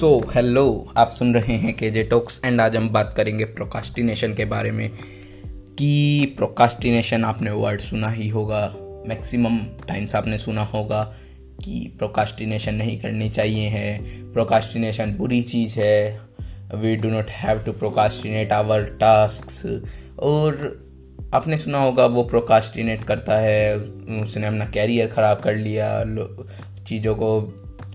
सो so, hello आप सुन रहे हैं के जे टॉक्स एंड आज हम बात करेंगे प्रोकास्टिनेशन के बारे में कि प्रोकास्टिनेशन आपने वर्ड सुना ही होगा मैक्सिमम टाइम्स आपने सुना होगा कि प्रोकास्टिनेशन नहीं करनी चाहिए है प्रोकास्टिनेशन बुरी चीज़ है we do not have to procrastinate our task और आपने सुना होगा वो प्रोकास्टिनेट करता है उसने अपना कैरियर ख़राब कर लिया चीज़ों को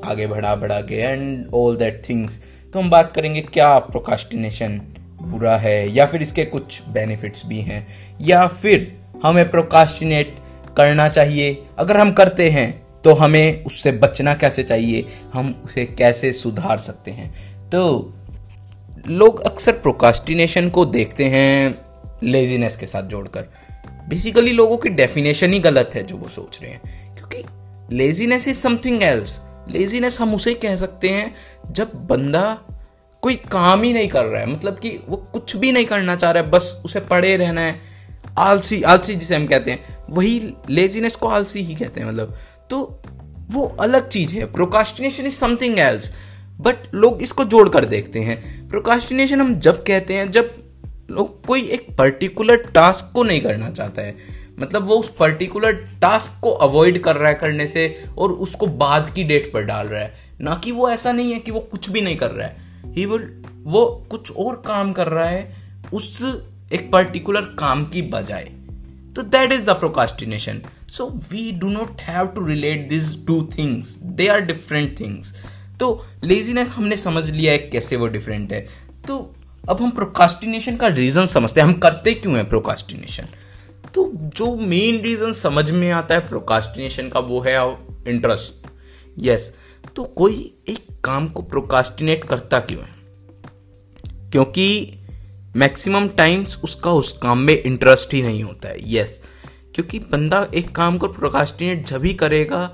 आगे बढ़ा बढ़ा के एंड ऑल दैट थिंग्स तो हम बात करेंगे क्या प्रोकास्टिनेशन बुरा है, या फिर इसके कुछ बेनिफिट्स भी हैं, या फिर हमें प्रोकास्टिनेट करना चाहिए। अगर हम करते हैं तो हमें उससे बचना कैसे चाहिए, हम उसे कैसे सुधार सकते हैं? तो लोग अक्सर प्रोकास्टिनेशन को देखते हैं लेजीनेस के साथ जोड़कर। बेसिकली लोगों की डेफिनेशन ही गलत है जो वो सोच रहे हैं, क्योंकि laziness is something else laziness हम उसे कह सकते हैं जब बंदा कोई काम ही नहीं कर रहा है मतलब कि वो कुछ भी नहीं करना चाह रहा है, बस उसे पड़े रहना है। आलसी आलसी जिसे हम कहते हैं। वही लेजीनेस को आलसी ही कहते हैं मतलब। तो वो अलग चीज़ है। Procrastination is something else but लोग इसको जोड़ कर देखते हैं। प्रोकास्टिनेशन हम जब कहते हैं, जब लोग कोई एक पर्टिकुलर टास्क को नहीं करना चाहता है। मतलब वो उस पर्टिकुलर टास्क को अवॉइड कर रहा है करने से और उसको बाद की डेट पर डाल रहा है। ना कि वो ऐसा नहीं है कि वो कुछ भी नहीं कर रहा है। ही विल वो कुछ और काम कर रहा है उस एक पर्टिकुलर काम की बजाय। तो that is the procrastination so we do not have to relate this to things they are different things तो लेजीनेस हमने समझ लिया है कैसे वो डिफरेंट है। तो अब हम प्रोकास्टिनेशन का रीजन समझते हैं। हम करते क्यों है प्रोकास्टिनेशन तो जो मेन रीजन समझ में आता है प्रोकास्टिनेशन का, वो है इंटरेस्ट यस तो कोई एक काम को प्रोकास्टिनेट करता क्यों है? क्योंकि मैक्सिमम टाइम्स उसका उस काम में इंटरेस्ट ही नहीं होता है. यस क्योंकि बंदा एक काम को प्रोकास्टिनेट जब ही करेगा,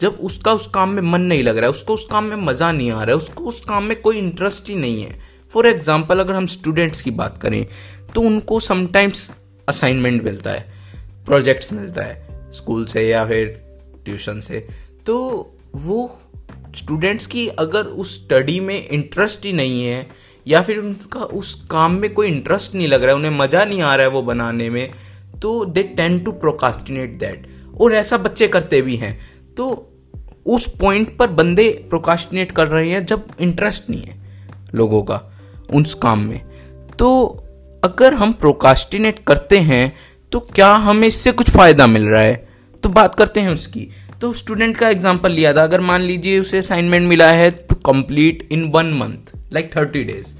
जब उसका उस काम में मन नहीं लग रहा है, उसको उस काम में मज़ा नहीं आ रहा है, उसको उस काम में कोई इंटरेस्ट ही नहीं है. फॉर एग्ज़ाम्पल अगर हम स्टूडेंट्स की बात करें तो उनको समटाइम्स असाइनमेंट मिलता है प्रोजेक्ट्स मिलता है स्कूल से या फिर ट्यूशन से। तो वो स्टूडेंट्स की अगर उस स्टडी में इंटरेस्ट ही नहीं है, या फिर उनका उस काम में कोई इंटरेस्ट नहीं लग रहा है, उन्हें मज़ा नहीं आ रहा है वो बनाने में तो they tend to procrastinate that और ऐसा बच्चे करते भी हैं। तो उस पॉइंट पर बंदे प्रोकास्टिनेट कर रहे हैं जब इंटरेस्ट नहीं है लोगों का उस काम में। तो अगर हम प्रोकास्टिनेट करते हैं तो क्या हमें इससे कुछ फ़ायदा मिल रहा है? तो बात करते हैं उसकी। तो स्टूडेंट का एग्ज़ाम्पल लिया था। अगर मान लीजिए उसे असाइनमेंट मिला है to complete in one month like thirty days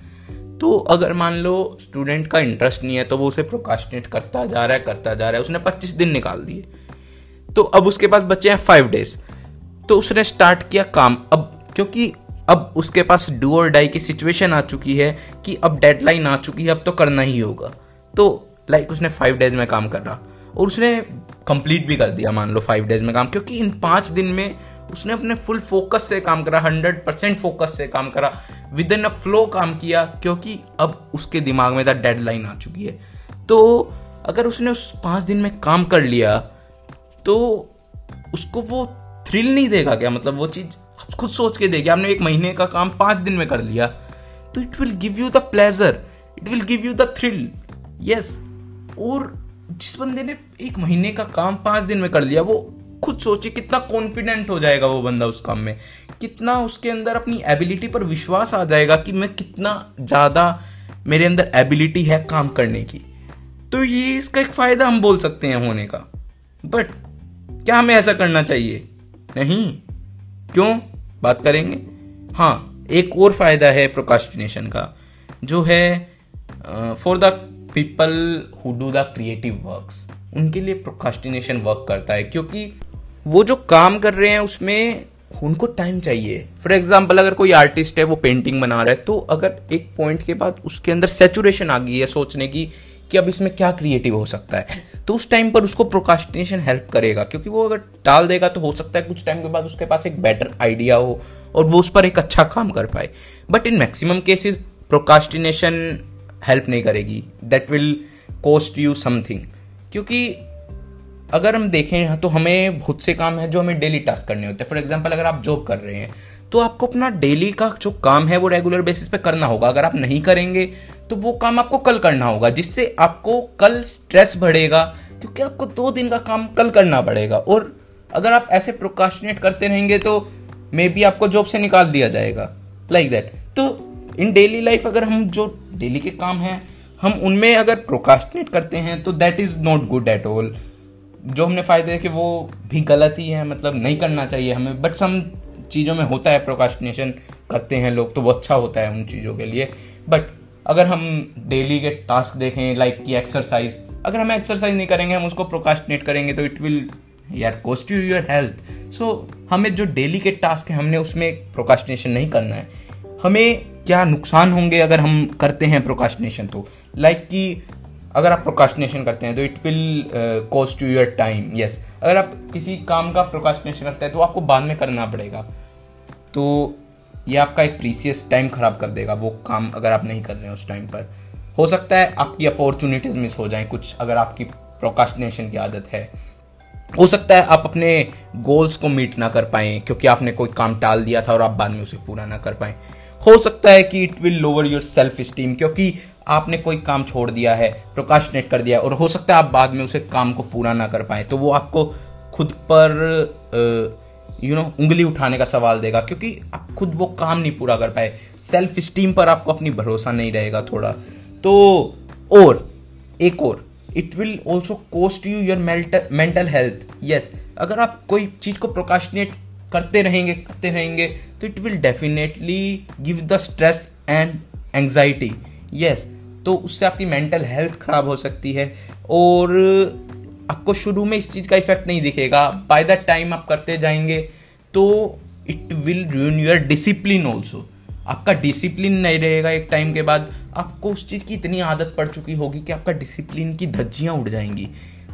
तो अगर मान लो स्टूडेंट का इंटरेस्ट नहीं है तो वो उसे प्रोकास्टिनेट करता जा रहा है, करता जा रहा है। उसने पच्चीस दिन निकाल दिए। तो अब उसके पास बचे हैं फाइव डेज़ तो उसने स्टार्ट किया काम। अब क्योंकि अब उसके पास डू और डाई की सिचुएशन आ चुकी है कि अब डेडलाइन आ चुकी है, अब तो करना ही होगा। तो लाइक उसने फाइव डेज़ में काम कर। और उसने कंप्लीट भी कर दिया, मान लो फाइव डेज़ में काम, क्योंकि इन पाँच दिन में उसने अपने फुल फोकस से काम करा हंड्रेड परसेंट फोकस से काम करा विद इन अ फ्लो काम किया, क्योंकि अब उसके दिमाग में डेडलाइन आ चुकी है। तो अगर उसने उस पाँच दिन में काम कर लिया तो उसको वो थ्रिल नहीं देगा क्या? मतलब वो चीज़ खुद सोच के देखिए आपने एक महीने का काम पाँच दिन में कर लिया। तो it will give you the pleasure it will give you the thrill yes और जिस बंदे ने एक महीने का काम पाँच दिन में कर लिया, वो खुद सोचिए कितना कॉन्फिडेंट हो जाएगा वो बंदा उस काम में। कितना उसके अंदर अपनी एबिलिटी पर विश्वास आ जाएगा कि मैं कितना ज़्यादा मेरे अंदर एबिलिटी है काम करने की। तो ये इसका एक फ़ायदा हम बोल सकते हैं होने का। बट क्या हमें ऐसा करना चाहिए? नहीं। क्यों? बात करेंगे? हाँ एक और फ़ायदा है प्रोकास्टिनेशन का, जो है for the people who do the creative works उनके लिए प्रोकास्टिनेशन वर्क करता है, क्योंकि वो जो काम कर रहे हैं उसमें उनको टाइम चाहिए। फॉर एग्ज़ाम्पल अगर कोई आर्टिस्ट है, वो पेंटिंग बना रहा है तो अगर एक पॉइंट के बाद उसके अंदर सेचुरेशन आ गई है सोचने की कि अब इसमें क्या क्रिएटिव हो सकता है। तो उस टाइम पर उसको प्रोकास्टिनेशन हेल्प करेगा, क्योंकि वो अगर डाल देगा तो हो सकता है कुछ टाइम के बाद उसके पास एक बेटर आइडिया हो और वो उस पर एक अच्छा काम कर पाए। But in maximum cases procrastination help नहीं करेगी। That will cost you something क्योंकि अगर हम देखें तो हमें बहुत से काम है जो हमें डेली टास्क करने होते हैं। फॉर एग्ज़ाम्पल अगर आप जॉब कर रहे हैं तो आपको अपना डेली का जो काम है वो रेगुलर बेसिस पे करना होगा। अगर आप नहीं करेंगे तो वो काम आपको कल करना होगा, जिससे आपको कल स्ट्रेस बढ़ेगा, क्योंकि आपको दो दिन का काम कल करना पड़ेगा। और अगर आप ऐसे प्रोकाशनेट करते रहेंगे तो मे बी आपको जॉब से निकाल दिया जाएगा लाइक like दैट तो इन डेली लाइफ अगर हम जो डेली के काम हैं, हम उनमें अगर प्रोकास्टिनेट करते हैं तो that is not good at all जो हमने फ़ायदे देखे, वो भी गलत ही है मतलब नहीं करना चाहिए हमें। बट सम चीज़ों में होता है प्रोकास्टिनेशन करते हैं लोग तो वो अच्छा होता है उन चीज़ों के लिए। बट अगर हम डेली के टास्क देखें लाइक की एक्सरसाइज अगर हम एक्सरसाइज नहीं करेंगे, हम उसको प्रोकास्टिनेट करेंगे तो इट विल यार cost you your health so हमें जो डेली के टास्क है, हमने उसमें प्रोकास्टिनेशन नहीं करना है। हमें क्या नुकसान होंगे अगर हम करते हैं प्रोकास्टिनेशन तो? लाइक like कि अगर आप प्रोकास्टिनेशन करते हैं तो it will cost you your time yes अगर आप किसी काम का प्रोकास्टिनेशन करते हैं तो आपको बाद में करना पड़ेगा। तो ये आपका एक प्रीसियस टाइम खराब कर देगा, वो काम अगर आप नहीं कर रहे हैं उस टाइम पर। हो सकता है आपकी अपॉर्चुनिटीज़ मिस हो जाएँ, कुछ अगर आपकी प्रोकास्टिनेशन की आदत है। हो सकता है आप अपने गोल्स को मीट ना कर पाए, क्योंकि आपने कोई काम टाल दिया था और आप बाद में उसे पूरा ना कर पाए। हो सकता है कि it will lower your self esteem क्योंकि आपने कोई काम छोड़ दिया है प्रोकाशनेट कर दिया और हो सकता है आप बाद में उसे काम को पूरा ना कर पाए। तो वो आपको खुद पर यू नो उंगली उठाने का सवाल देगा, क्योंकि आप खुद वो काम नहीं पूरा कर पाए। सेल्फ स्टीम पर आपको अपनी भरोसा नहीं रहेगा थोड़ा। तो और, एक और it will also cost you your mental health yes अगर आप कोई चीज़ को प्रोकाशनेट करते रहेंगे करते रहेंगे तो it will definitely give the stress and anxiety yes तो उससे आपकी मेंटल हेल्थ खराब हो सकती है। और आपको शुरू में इस चीज़ का इफ़ेक्ट नहीं दिखेगा। बाय द टाइम आप करते जाएँगे तो it will ruin your discipline also आपका डिसिप्लिन नहीं रहेगा एक टाइम के बाद। आपको उस चीज़ की इतनी आदत पड़ चुकी होगी कि आपका डिसिप्लिन की धज्जियाँ उड़ जाएँगी।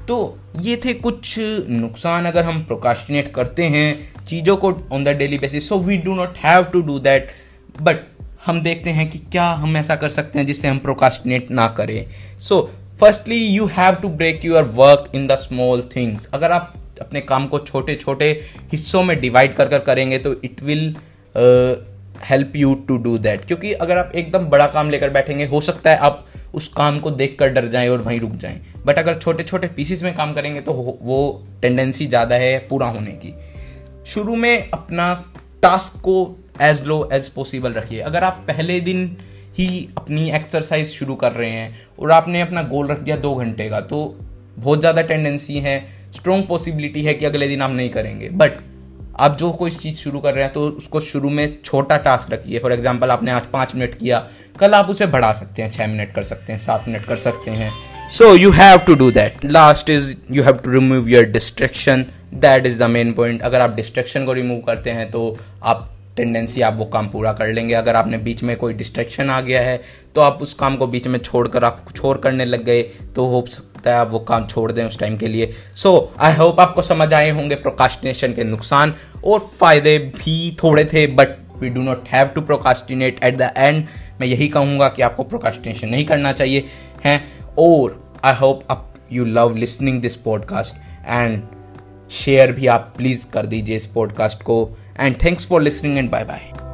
तो ये थे कुछ नुकसान अगर हम प्रोकास्टिनेट करते हैं चीज़ों को on the daily basis so we do not have to do that but हम देखते हैं कि क्या हम ऐसा कर सकते हैं जिससे हम प्रोकास्टिनेट ना करें। So firstly you have to break your work in the small things अगर आप अपने काम को छोटे छोटे हिस्सों में डिवाइड कर कर करेंगे तो it will help you to do that क्योंकि अगर आप एकदम बड़ा काम लेकर बैठेंगे, हो सकता है आप उस काम को देख कर डर जाएँ और वहीं रुक जाएँ। बट अगर छोटे छोटे पीसेस में काम करेंगे तो वो टेंडेंसी ज़्यादा है पूरा होने की। शुरू में अपना टास्क को एज लो एज पॉसिबल रखिए। अगर आप पहले दिन ही अपनी एक्सरसाइज शुरू कर रहे हैं और आपने अपना गोल रख दिया दो घंटे का। तो बहुत ज़्यादा टेंडेंसी है स्ट्रॉन्ग पॉसिबिलिटी है कि अगले दिन आप नहीं करेंगे। बट आप जो कोई चीज़ शुरू कर रहे हैं तो उसको शुरू में छोटा टास्क रखिए। फॉर एग्ज़ाम्पल आपने आज पाँच मिनट किया, कल आप उसे बढ़ा सकते हैं छः मिनट कर सकते हैं, सात मिनट कर सकते हैं। So you have to do that last is you have to remove your distraction that is the main point अगर आप डिस्ट्रेक्शन को रिमूव करते हैं तो आप टेंडेंसी आप वो काम पूरा कर लेंगे। अगर आपने बीच में कोई डिस्ट्रैक्शन आ गया है तो आप उस काम को बीच में छोड़कर आप कुछ और करने लग गए तो हो सकता है आप वो काम छोड़ दें उस टाइम के लिए। सो आई होप आपको समझ आए होंगे प्रोकास्टिनेशन के नुकसान, और फ़ायदे भी थोड़े थे but we do not have to procrastinate at the end मैं यही कहूँगा कि आपको प्रोकास्टिनेशन नहीं करना चाहिए, हैं? और आई होप आप you love listening this podcast and share भी आप प्लीज़ कर दीजिए इस पॉडकास्ट को। And thanks for listening and bye bye.